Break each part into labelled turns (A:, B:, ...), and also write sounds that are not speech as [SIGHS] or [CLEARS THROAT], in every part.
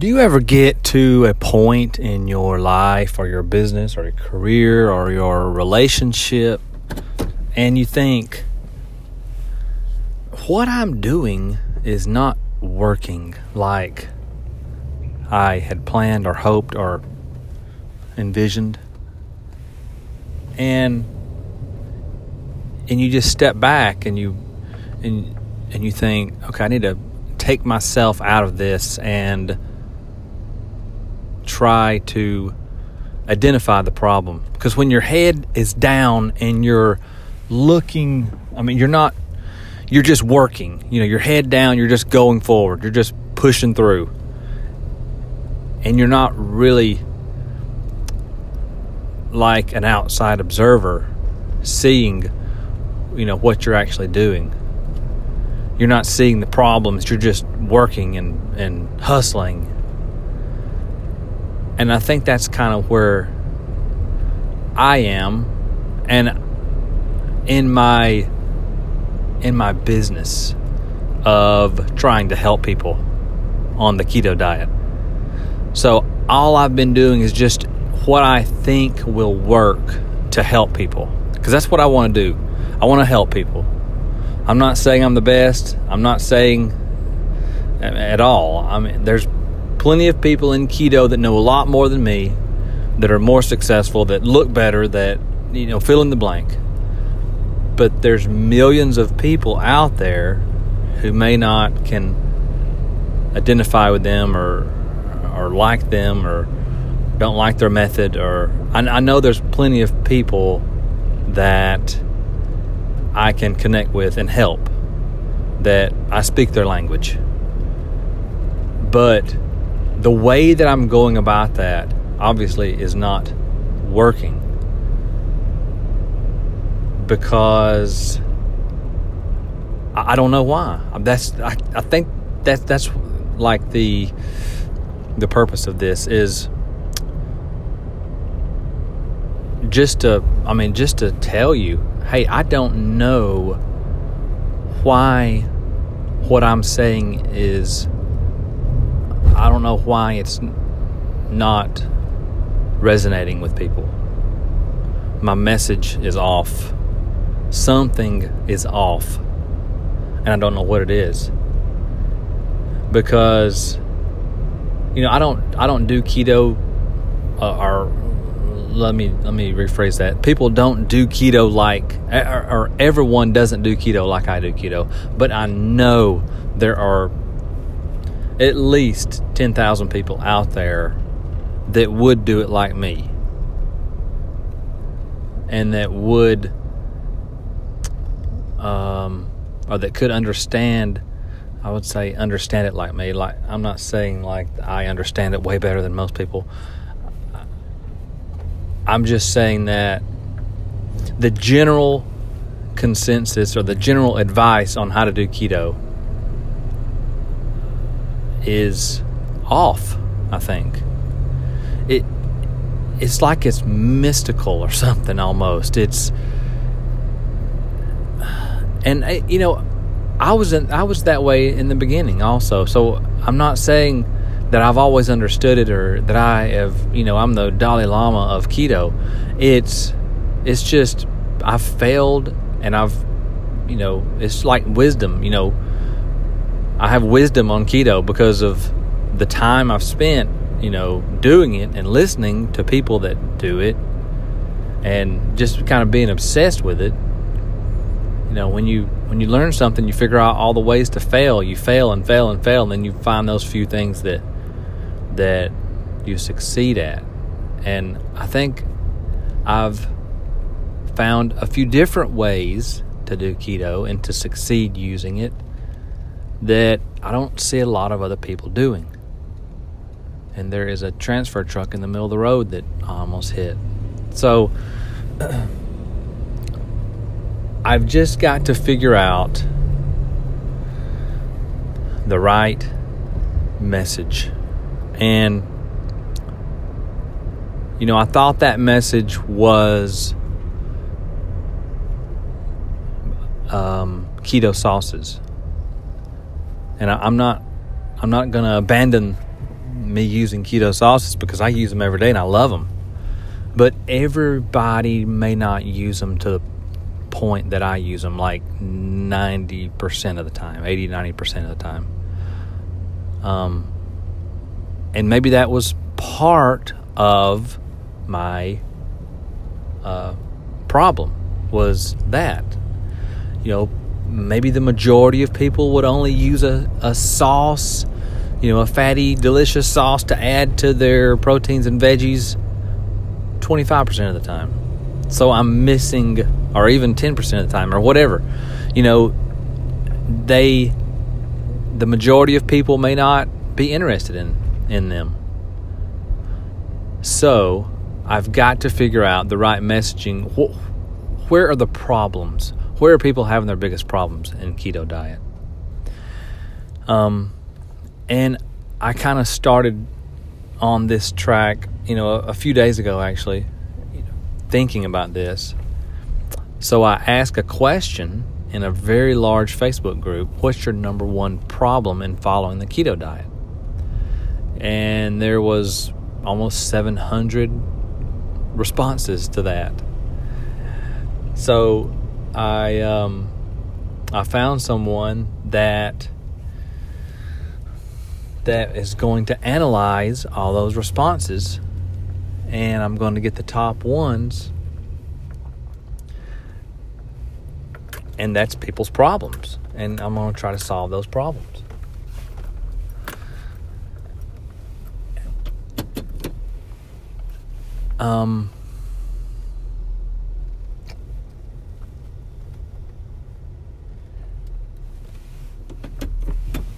A: Do you ever get to a point in your life or your business or your career or your relationship and you think, what I'm doing is not working like I had planned or hoped or envisioned? And and you just step back and you and and you think, okay, I need to take myself out of this and try to identify the problem. Because when your head is down and you're looking, I mean, you're not, you're just working. You know, your head down, you're just going forward, you're just pushing through. And you're not really like an outside observer seeing, you know, what you're actually doing. You're not seeing the problems, you're just working and, and hustling and I think that's kind of where I am and in my in my business of trying to help people on the keto diet. So all I've been doing is just what I think will work to help people because that's what I want to do. I want to help people. I'm not saying I'm the best. I'm not saying at all. I mean, there's plenty of people in keto that know a lot more than me, that are more successful, that look better, that, you know, fill in the blank. But there's millions of people out there who may not can identify with them or or like them or don't like their method or I, I know there's plenty of people that I can connect with and help that I speak their language. But the way that I'm going about that obviously is not working because I, don't know why. That's I, I think that that's like the the purpose of this is just to I mean just to tell you, hey, I don't know why what I'm saying is I don't know why it's not resonating with people. My message is off. Something is off. And I don't know what it is. Because you know, I don't I don't do keto uh, or let me let me rephrase that. People don't do keto like or, or everyone doesn't do keto like I do keto, but I know there are at least 10,000 people out there that would do it like me. And that would um, or that could understand I would say understand it like me. Like I'm not saying like I understand it way better than most people. I'm just saying that the general consensus or the general advice on how to do keto is off, I think. It it's like it's mystical or [LAUGHS] something almost. It's and you know, I was in, I was that way in the beginning also. So I'm not saying that I've always understood it or that I have, you know, I'm the Dalai Lama of keto. It's it's just I've failed and I've you know, it's like wisdom, you know, I have wisdom on keto because of the time I've spent, you know, doing it and listening to people that do it and just kind of being obsessed with it. You know, when you when you learn something, you figure out all the ways to fail. You fail and fail and fail, and then you find those few things that that you succeed at. And I think I've found a few different ways to do keto and to succeed using it that I don't see a lot of other people doing. And there is a transfer truck in the middle of the road that I almost hit. So [CLEARS THROAT] I've just got to figure out the right message. And, you know, I thought that message was um, keto sauces and I, am not I'm not to abandon me using keto sauces because I use them every day and I love them. But everybody may not use them to the point that I use them like 90% of the time, 80, 90% of the time. Um, and maybe that was part of my uh, problem was that you know maybe the majority of people would only use a, a sauce you know a fatty delicious sauce to add to their proteins and veggies 25% of the time so i'm missing or even 10% of the time or whatever you know they the majority of people may not be interested in in them so I've got to figure out the right messaging. Where are the problems? Where are people having their biggest problems in keto diet? Um, and I kind of started on this track, you know, a, a few days ago actually, thinking about this. So I asked a question in a very large Facebook group What's your number one problem in following the keto diet? And there was almost 700 responses to that. So I um, I found someone that that is going to analyze all those responses and I'm going to get the top ones and that's people's problems and I'm going to try to solve those problems. Um,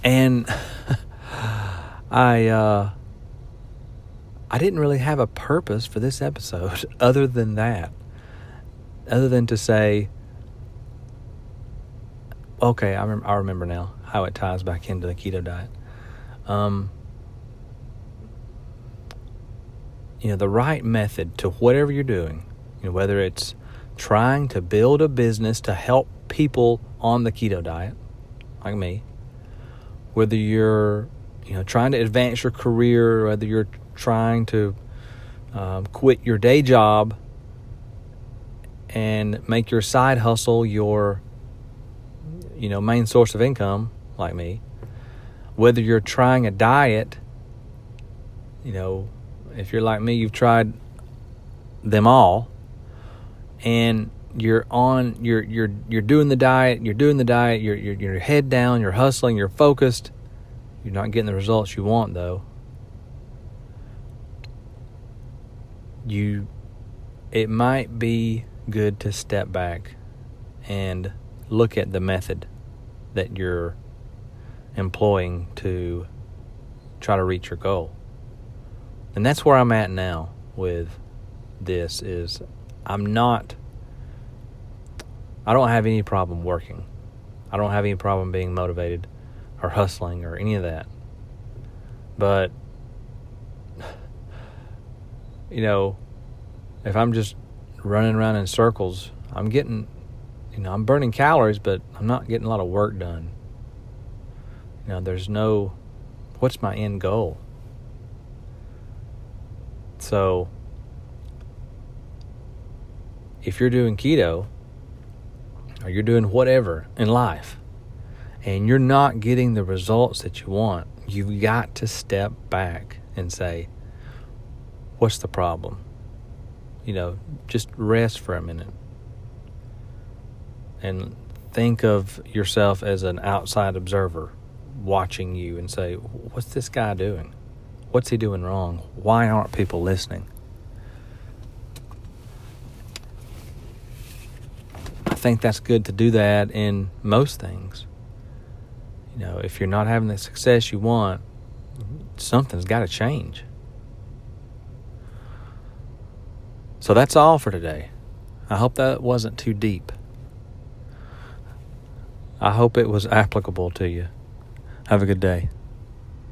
A: and [LAUGHS] I uh, I didn't really have a purpose for this episode [LAUGHS] other than that, other than to say, okay, I, rem- I remember now how it ties back into the keto diet. Um, you know the right method to whatever you're doing you know whether it's trying to build a business to help people on the keto diet like me whether you're you know trying to advance your career whether you're trying to um, quit your day job and make your side hustle your you know main source of income like me whether you're trying a diet you know if you're like me, you've tried them all, and you're on you're you're you're doing the diet, you're doing the diet, you're you're your head down, you're hustling, you're focused. You're not getting the results you want though. You it might be good to step back and look at the method that you're employing to try to reach your goal and that's where I'm at now with this is I'm not I don't have any problem working. I don't have any problem being motivated or hustling or any of that. But [SIGHS] you know, if I'm just running around in circles, I'm getting you know, I'm burning calories, but I'm not getting a lot of work done. You know, there's no what's my end goal? So, if you're doing keto or you're doing whatever in life and you're not getting the results that you want, you've got to step back and say, What's the problem? You know, just rest for a minute and think of yourself as an outside observer watching you and say, What's this guy doing? What's he doing wrong? Why aren't people listening? I think that's good to do that in most things. You know, if you're not having the success you want, something's got to change. So that's all for today. I hope that wasn't too deep. I hope it was applicable to you. Have a good day.